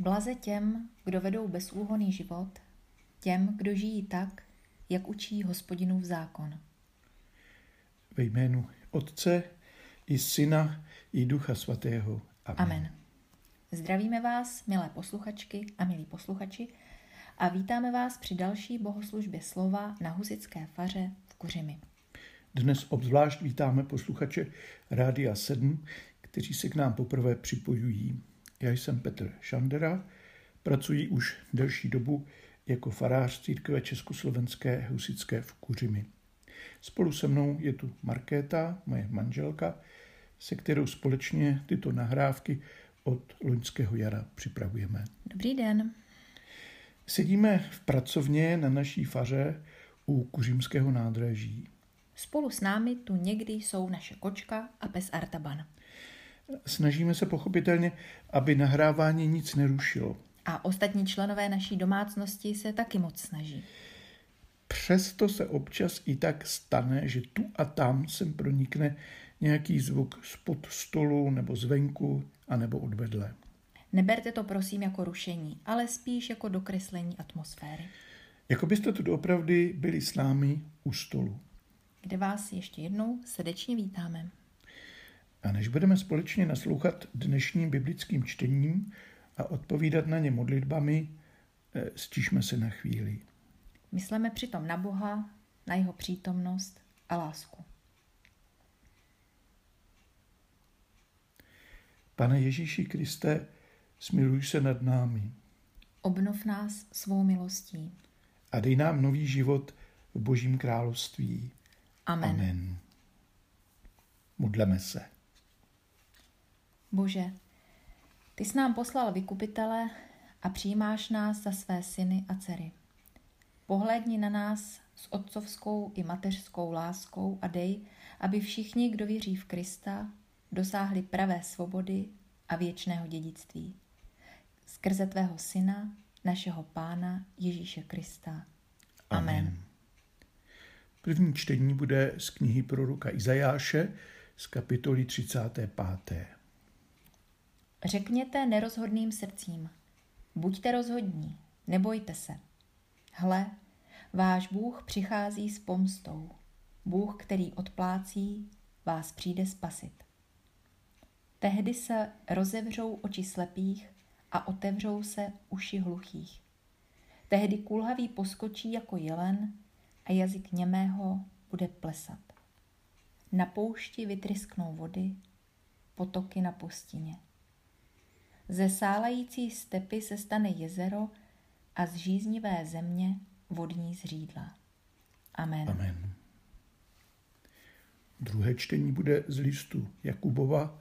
Blaze těm, kdo vedou bezúhoný život, těm, kdo žijí tak, jak učí hospodinův zákon. Ve jménu Otce i Syna i Ducha Svatého. Amen. Amen. Zdravíme vás, milé posluchačky a milí posluchači, a vítáme vás při další bohoslužbě slova na Husické faře v Kuřimi. Dnes obzvlášť vítáme posluchače Rádia 7, kteří se k nám poprvé připojují. Já jsem Petr Šandera, pracuji už delší dobu jako farář církve Československé husické v Kuřimi. Spolu se mnou je tu Markéta, moje manželka, se kterou společně tyto nahrávky od loňského jara připravujeme. Dobrý den. Sedíme v pracovně na naší faře u Kuřímského nádraží. Spolu s námi tu někdy jsou naše kočka a pes Artaban. Snažíme se pochopitelně, aby nahrávání nic nerušilo. A ostatní členové naší domácnosti se taky moc snaží. Přesto se občas i tak stane, že tu a tam sem pronikne nějaký zvuk spod stolu nebo zvenku a nebo odvedle. Neberte to prosím jako rušení, ale spíš jako dokreslení atmosféry. Jako byste tu opravdu byli s námi u stolu. Kde vás ještě jednou srdečně vítáme. A než budeme společně naslouchat dnešním biblickým čtením a odpovídat na ně modlitbami, eh, stišme se na chvíli. Myslíme přitom na Boha, na jeho přítomnost a lásku. Pane Ježíši Kriste, smiluj se nad námi Obnov nás svou milostí. a dej nám nový život v Božím království. Amen. Amen. Amen. Modleme se. Bože, ty jsi nám poslal vykupitele a přijímáš nás za své syny a dcery. Pohlédni na nás s otcovskou i mateřskou láskou a dej, aby všichni, kdo věří v Krista, dosáhli pravé svobody a věčného dědictví. Skrze tvého syna, našeho pána Ježíše Krista. Amen. První čtení bude z knihy proroka Izajáše z kapitoly 35. Řekněte nerozhodným srdcím, buďte rozhodní, nebojte se. Hle, váš Bůh přichází s pomstou. Bůh, který odplácí, vás přijde spasit. Tehdy se rozevřou oči slepých a otevřou se uši hluchých. Tehdy kulhavý poskočí jako jelen a jazyk němého bude plesat. Na poušti vytrysknou vody, potoky na pustině. Ze sálající stepy se stane jezero a z žíznivé země vodní zřídla. Amen. Amen. Druhé čtení bude z listu Jakubova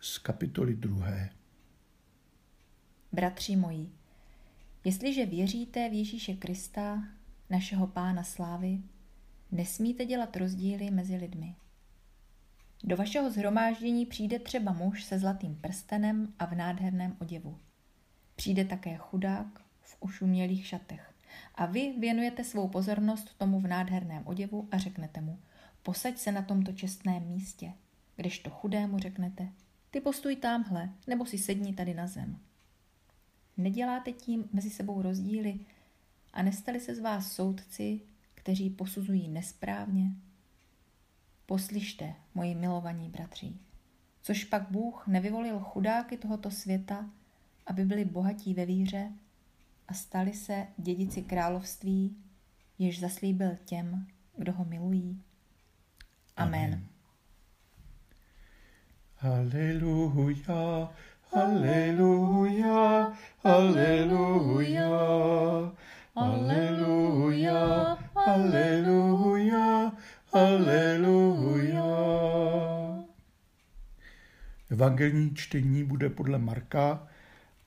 z kapitoly druhé. Bratři moji, jestliže věříte v Ježíše Krista, našeho Pána slávy, nesmíte dělat rozdíly mezi lidmi. Do vašeho zhromáždění přijde třeba muž se zlatým prstenem a v nádherném oděvu. Přijde také chudák v ušumělých šatech. A vy věnujete svou pozornost tomu v nádherném oděvu a řeknete mu, posaď se na tomto čestném místě, kdežto chudému řeknete, ty postuj tamhle, nebo si sedni tady na zem. Neděláte tím mezi sebou rozdíly a nestali se z vás soudci, kteří posuzují nesprávně? Poslyšte, moji milovaní bratří, což pak Bůh nevyvolil chudáky tohoto světa, aby byli bohatí ve víře a stali se dědici království, jež zaslíbil těm, kdo ho milují. Amen. Amen. Haleluja, haleluja, haleluja, haleluja, haleluja. Evangelní čtení bude podle Marka,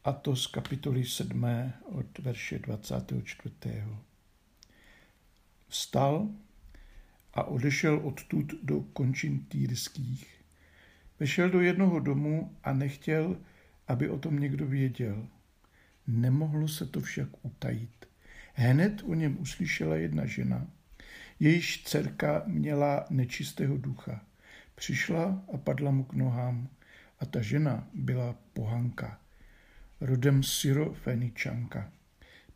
a to z kapitoly 7. od verše 24. Vstal a odešel odtud do končin týrských. Vešel do jednoho domu a nechtěl, aby o tom někdo věděl. Nemohlo se to však utajit. Hned o něm uslyšela jedna žena, jejíž dcerka měla nečistého ducha. Přišla a padla mu k nohám a ta žena byla pohanka. rodem Feničanka.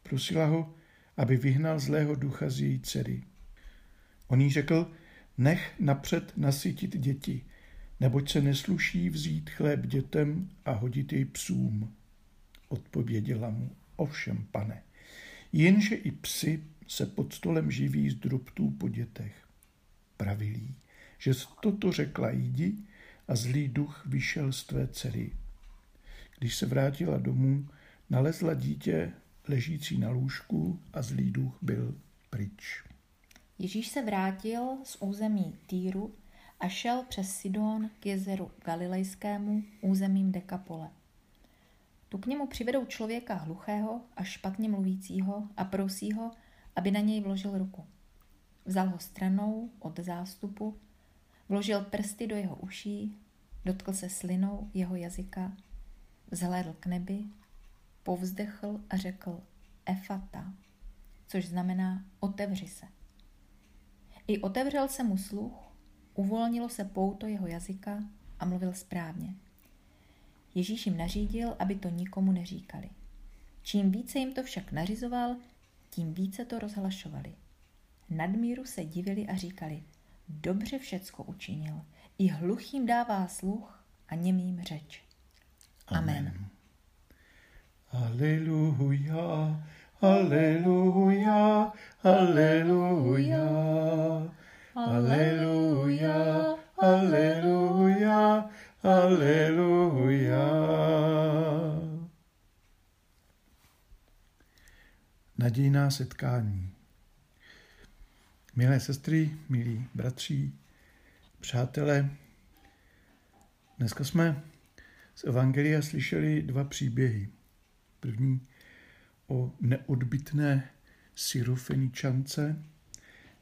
Prosila ho, aby vyhnal zlého ducha z její dcery. On jí řekl, nech napřed nasytit děti, neboť se nesluší vzít chléb dětem a hodit jej psům. Odpověděla mu, ovšem, pane, jenže i psy se pod stolem živí z drobtů po dětech. Pravilí, že toto řekla jdi a zlý duch vyšel z tvé dcery. Když se vrátila domů, nalezla dítě ležící na lůžku a zlý duch byl pryč. Ježíš se vrátil z území Týru a šel přes Sidon k jezeru Galilejskému územím Dekapole. Tu k němu přivedou člověka hluchého a špatně mluvícího a prosí ho, aby na něj vložil ruku. Vzal ho stranou od zástupu, vložil prsty do jeho uší, dotkl se slinou jeho jazyka, vzhlédl k nebi, povzdechl a řekl Efata, což znamená otevři se. I otevřel se mu sluch, uvolnilo se pouto jeho jazyka a mluvil správně. Ježíš jim nařídil, aby to nikomu neříkali. Čím více jim to však nařizoval, tím více to rozhlašovali. Nadmíru se divili a říkali, dobře všecko učinil, i hluchým dává sluch a němým řeč. Amen. Aleluja, aleluja, aleluja, aleluja, aleluja, aleluja. Nadějná setkání. Milé sestry, milí bratři, přátelé, dneska jsme z Evangelia slyšeli dva příběhy. První o neodbitné syrofeničance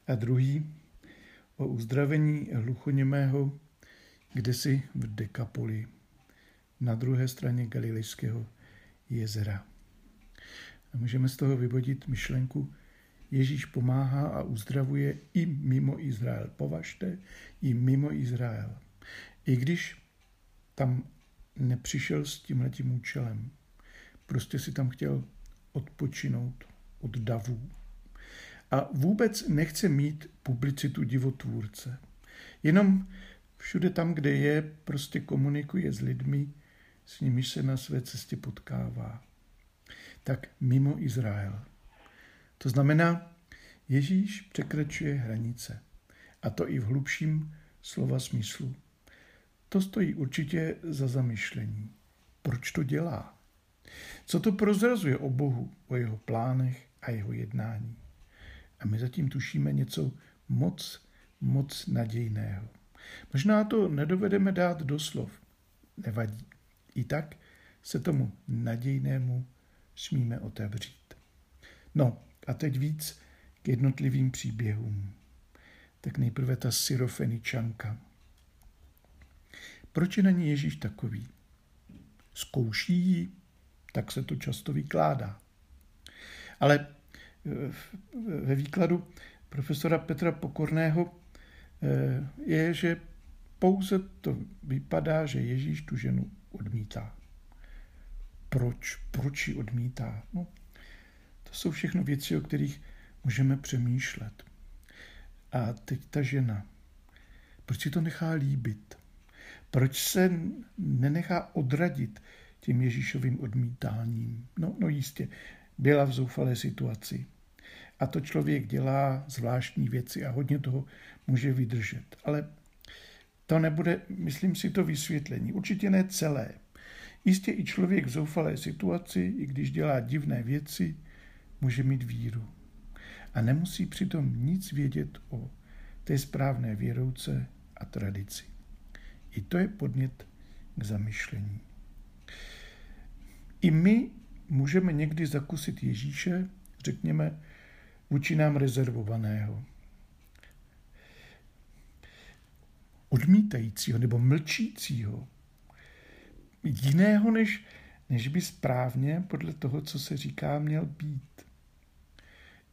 a druhý o uzdravení hluchoněmého kdesi v Dekapoli na druhé straně Galilejského jezera. A můžeme z toho vyvodit myšlenku, Ježíš pomáhá a uzdravuje i mimo Izrael. Považte, i mimo Izrael. I když tam nepřišel s tímhletím účelem. Prostě si tam chtěl odpočinout od davů. A vůbec nechce mít publicitu divotvůrce. Jenom všude tam, kde je, prostě komunikuje s lidmi, s nimi se na své cestě potkává. Tak mimo Izrael. To znamená, Ježíš překračuje hranice. A to i v hlubším slova smyslu. To stojí určitě za zamyšlení. Proč to dělá? Co to prozrazuje o Bohu, o jeho plánech a jeho jednání? A my zatím tušíme něco moc, moc nadějného. Možná to nedovedeme dát do slov. Nevadí. I tak se tomu nadějnému smíme otevřít. No a teď víc k jednotlivým příběhům. Tak nejprve ta syrofeničanka. Proč je na ní Ježíš takový? Zkouší ji, tak se to často vykládá. Ale eh, ve výkladu profesora Petra Pokorného eh, je, že pouze to vypadá, že Ježíš tu ženu odmítá. Proč? Proč ji odmítá? No, to jsou všechno věci, o kterých můžeme přemýšlet. A teď ta žena. Proč si to nechá líbit? Proč se nenechá odradit tím Ježíšovým odmítáním? No, no jistě, byla v zoufalé situaci. A to člověk dělá zvláštní věci a hodně toho může vydržet. Ale to nebude, myslím si, to vysvětlení. Určitě ne celé. Jistě i člověk v zoufalé situaci, i když dělá divné věci, může mít víru. A nemusí přitom nic vědět o té správné věrouce a tradici. I to je podnět k zamyšlení. I my můžeme někdy zakusit Ježíše, řekněme, vůči nám rezervovaného. Odmítajícího nebo mlčícího. Jiného, než, než by správně podle toho, co se říká, měl být.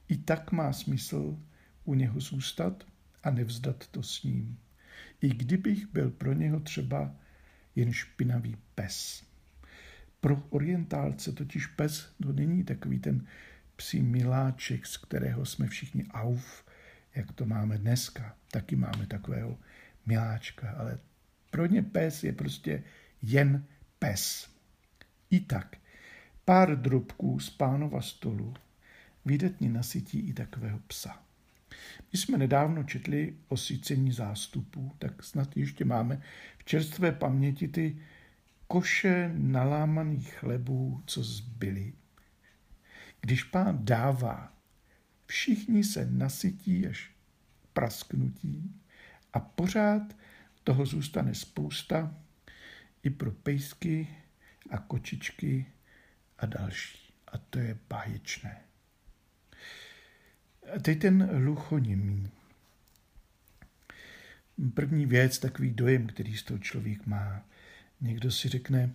I tak má smysl u něho zůstat a nevzdat to s ním i kdybych byl pro něho třeba jen špinavý pes. Pro orientálce totiž pes to není takový ten psí miláček, z kterého jsme všichni auf, jak to máme dneska. Taky máme takového miláčka, ale pro ně pes je prostě jen pes. I tak, pár drobků z pánova stolu výdatně nasytí i takového psa. My jsme nedávno četli o sycení zástupů, tak snad ještě máme v čerstvé paměti ty koše nalámaných chlebů, co zbyly. Když pán dává, všichni se nasytí až prasknutí a pořád toho zůstane spousta i pro pejsky a kočičky a další. A to je báječné. A teď ten hluchoněmý. První věc, takový dojem, který z toho člověk má. Někdo si řekne,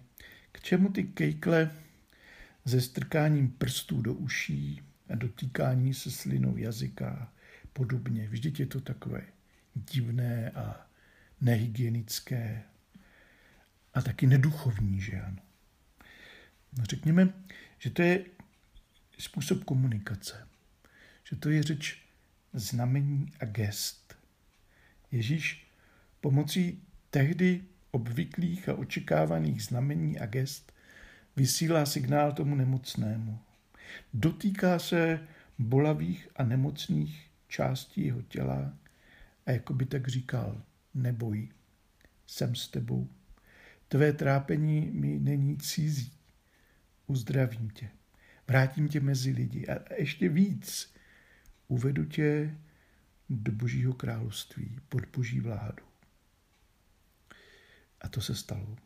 k čemu ty kejkle se strkáním prstů do uší a dotýkání se slinou jazyka podobně. Vždyť je to takové divné a nehygienické a taky neduchovní, že ano. No řekněme, že to je způsob komunikace, že to je řeč znamení a gest. Ježíš pomocí tehdy obvyklých a očekávaných znamení a gest vysílá signál tomu nemocnému. Dotýká se bolavých a nemocných částí jeho těla a jako by tak říkal, neboj, jsem s tebou. Tvé trápení mi není cizí. Uzdravím tě. Vrátím tě mezi lidi a ještě víc. Uvedu tě do božího království, pod boží vládu. A to se stalo.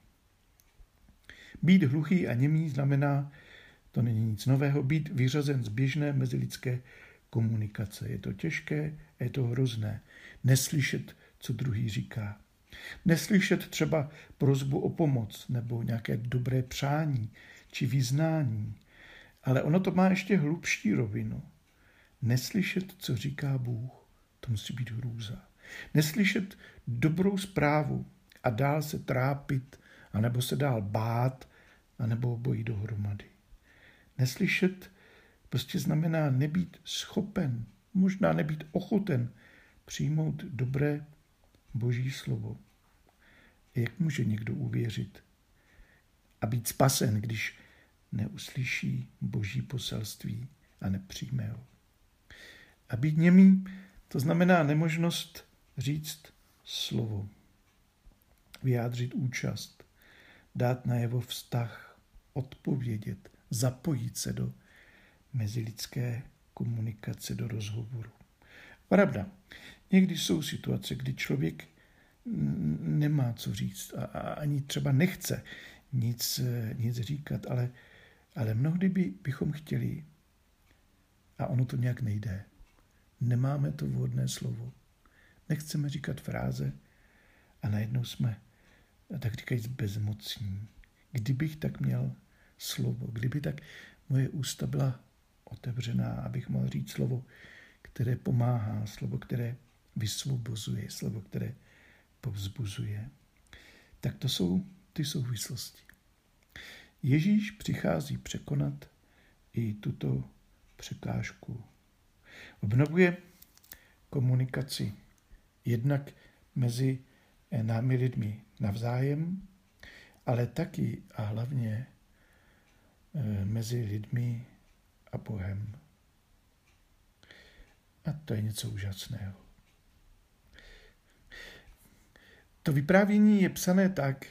Být hluchý a němý znamená, to není nic nového, být vyřazen z běžné mezilidské komunikace. Je to těžké a je to hrozné. Neslyšet, co druhý říká. Neslyšet třeba prozbu o pomoc nebo nějaké dobré přání či vyznání, ale ono to má ještě hlubší rovinu. Neslyšet, co říká Bůh, to musí být hrůza. Neslyšet dobrou zprávu a dál se trápit, anebo se dál bát, anebo obojí dohromady. Neslyšet prostě znamená nebýt schopen, možná nebýt ochoten přijmout dobré boží slovo. Jak může někdo uvěřit a být spasen, když neuslyší boží poselství a nepřijme ho? A být němý, to znamená nemožnost říct slovo, vyjádřit účast, dát najevo vztah, odpovědět, zapojit se do mezilidské komunikace, do rozhovoru. Pravda, někdy jsou situace, kdy člověk nemá co říct a, a ani třeba nechce nic, nic říkat, ale, ale mnohdy by, bychom chtěli a ono to nějak nejde. Nemáme to vhodné slovo. Nechceme říkat fráze a najednou jsme, tak říkajíc, bezmocní. Kdybych tak měl slovo, kdyby tak moje ústa byla otevřená, abych mohl říct slovo, které pomáhá, slovo, které vysvobozuje, slovo, které povzbuzuje. Tak to jsou ty souvislosti. Ježíš přichází překonat i tuto překážku. Obnovuje komunikaci jednak mezi námi lidmi navzájem, ale taky a hlavně eh, mezi lidmi a Bohem. A to je něco úžasného. To vyprávění je psané tak,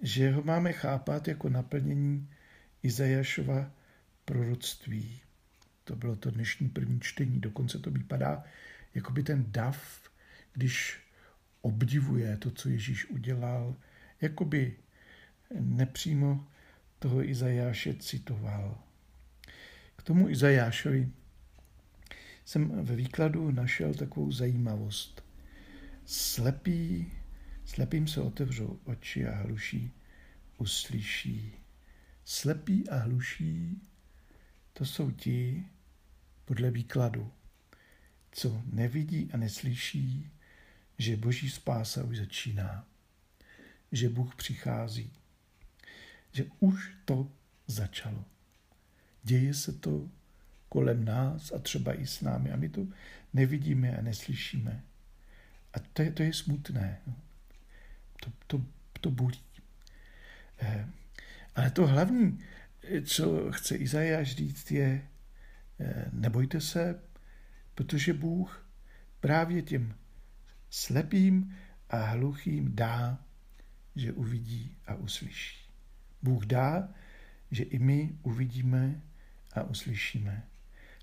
že ho máme chápat jako naplnění Izajašova proroctví. To bylo to dnešní první čtení, dokonce to vypadá, jako by ten dav, když obdivuje to, co Ježíš udělal, jako by nepřímo toho Izajáše citoval. K tomu Izajášovi jsem ve výkladu našel takovou zajímavost. Slepý, slepým se otevřou oči a hluší uslyší. Slepí a hluší, to jsou ti, podle výkladu, co nevidí a neslyší, že boží spása už začíná, že Bůh přichází. že už to začalo. Děje se to kolem nás a třeba i s námi a my to nevidíme a neslyšíme. A to je, to je smutné. No. To, to, to bolí. Eh, ale to hlavní, co chce Izajáš říct, je eh, nebojte se, protože Bůh právě těm slepým a hluchým dá, že uvidí a uslyší. Bůh dá, že i my uvidíme a uslyšíme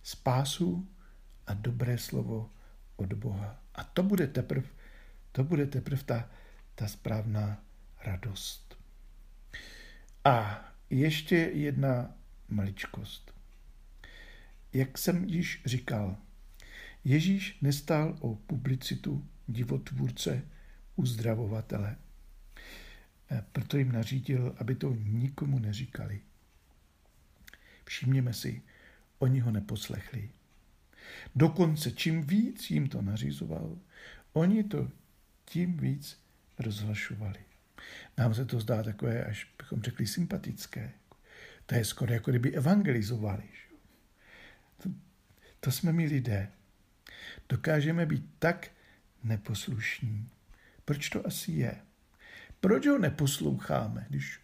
spásu a dobré slovo od Boha. A to bude teprve, to bude teprve ta, ta správná radost. A ještě jedna maličkost. Jak jsem již říkal, Ježíš nestál o publicitu divotvůrce uzdravovatele. Eh, proto jim nařídil, aby to nikomu neříkali. Všimněme si, oni ho neposlechli. Dokonce čím víc jim to nařizoval, oni to tím víc rozhlašovali. Nám se to zdá takové, až bychom řekli, sympatické. To je skoro jako kdyby evangelizovali. To, to jsme my lidé. Dokážeme být tak neposlušní. Proč to asi je? Proč ho neposloucháme, když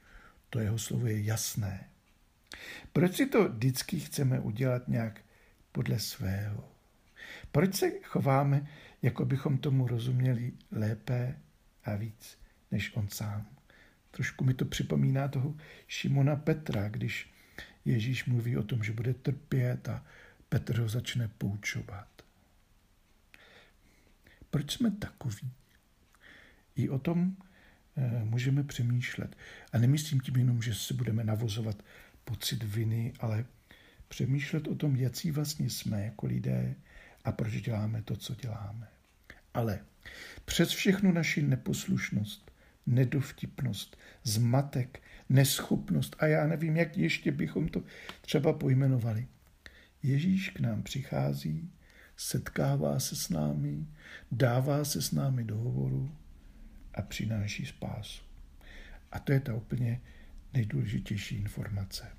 to jeho slovo je jasné? Proč si to vždycky chceme udělat nějak podle svého? Proč se chováme, jako bychom tomu rozuměli lépe a víc než on sám? Trošku mi to připomíná toho Šimona Petra, když Ježíš mluví o tom, že bude trpět a Petr ho začne poučovat. Proč jsme takoví? I o tom eh, můžeme přemýšlet. A nemyslím tím jenom, že se budeme navozovat pocit viny, ale přemýšlet o tom, jaký vlastně jsme jako lidé a proč děláme to, co děláme. Ale přes všechnu naši neposlušnost, nedovtipnost, zmatek, neschopnost a já nevím, jak ještě bychom to třeba pojmenovali. Ježíš k nám přichází, setkává se s námi, dává se s námi do hovoru a přináší spásu. A to je ta úplně nejdůležitější informace.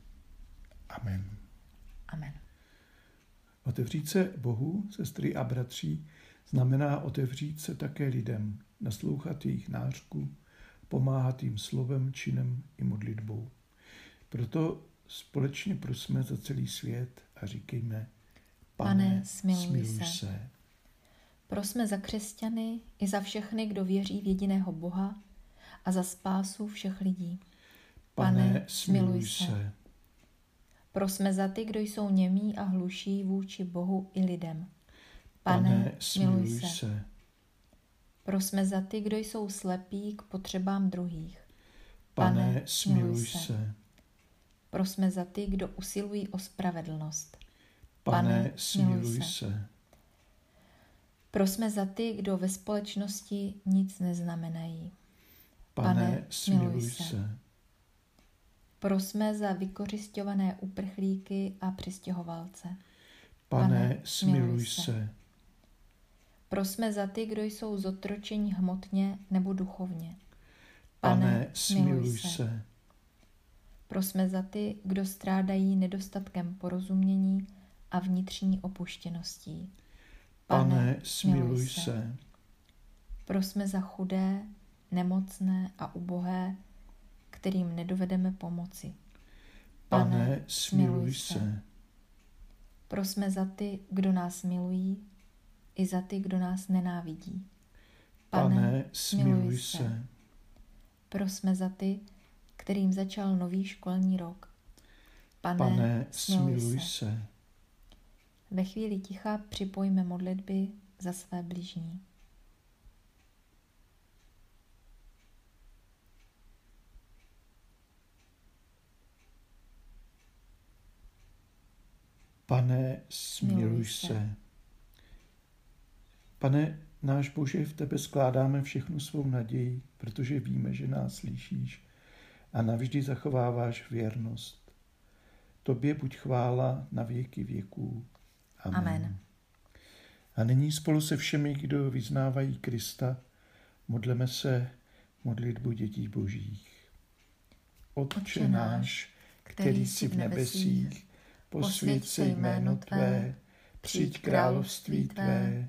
Amen. Amen. Otevřít se Bohu, sestry a bratří, znamená otevřít se také lidem, naslouchat jejich nářku, pomáhat jim slovem, činem i modlitbou. Proto společně prosme za celý svět a říkejme, Pane, Pane smiluj, smiluj se. se. Prosme za křesťany i za všechny, kdo věří v jediného Boha a za spásu všech lidí. Pane, Pane smiluj se. se. Prosme za ty, kdo jsou němí a hluší vůči Bohu i lidem. Pane, Pane smiluj se. se. Prosme za ty, kdo jsou slepí k potřebám druhých. Pane, Pane smiluj se. se. Prosme za ty, kdo usilují o spravedlnost. Pane, Pane smiluj se. se. Prosme za ty, kdo ve společnosti nic neznamenají. Pane, Pane smiluj se. se. Prosme za vykořišťované uprchlíky a přistěhovalce. Pane, Pane smiluj se. se. Prosme za ty, kdo jsou zotročeni hmotně nebo duchovně. Pane, Pane smiluj se. se. Prosme za ty, kdo strádají nedostatkem porozumění a vnitřní opuštěností. Pane, Pane smiluj se. se. Prosme za chudé, nemocné a ubohé, kterým nedovedeme pomoci. Pane, Pane smiluj se. se. Prosme za ty, kdo nás milují, i za ty, kdo nás nenávidí. Pane, Pane smiluj se. se. Prosme za ty, kterým začal nový školní rok. Pane, Pane smiluj se. se. Ve chvíli ticha připojme modlitby za své bližní. Pane, smiluj se. Pane, náš Bože, v tebe skládáme všechnu svou naději, protože víme, že nás slyšíš a navždy zachováváš věrnost. Tobě buď chvála na věky věků. Amen. Amen. A nyní spolu se všemi, kdo vyznávají Krista, modleme se modlitbu dětí božích. Otče náš, který jsi v nebesích, posvěď se jméno Tvé, přijď království Tvé,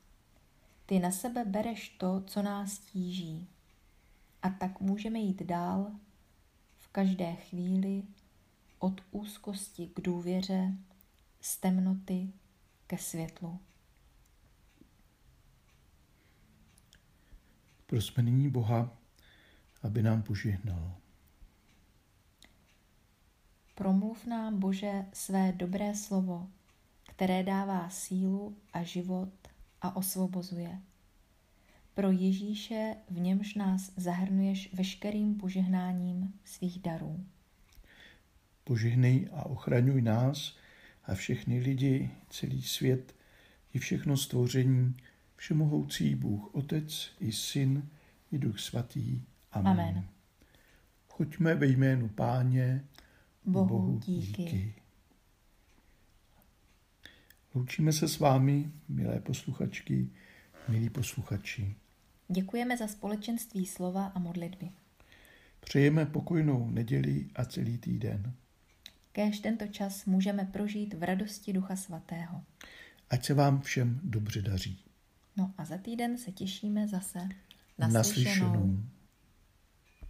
ty na sebe bereš to, co nás tíží. A tak můžeme jít dál v každé chvíli od úzkosti k důvěře, z temnoty ke světlu. Prosme nyní Boha, aby nám požehnal. Promluv nám, Bože, své dobré slovo, které dává sílu a život a osvobozuje. Pro Ježíše, v němž nás zahrnuješ veškerým požehnáním svých darů. Požehnej a ochraňuj nás a všechny lidi, celý svět i všechno stvoření, všemohoucí Bůh Otec i Syn i Duch Svatý. Amen. Amen. Choďme ve jménu Páně, Bohu, Bohu díky. díky. Loučíme se s vámi, milé posluchačky, milí posluchači. Děkujeme za společenství slova a modlitby. Přejeme pokojnou neděli a celý týden. Kéž tento čas můžeme prožít v radosti Ducha Svatého. Ať se vám všem dobře daří. No a za týden se těšíme zase na, na slyšenou.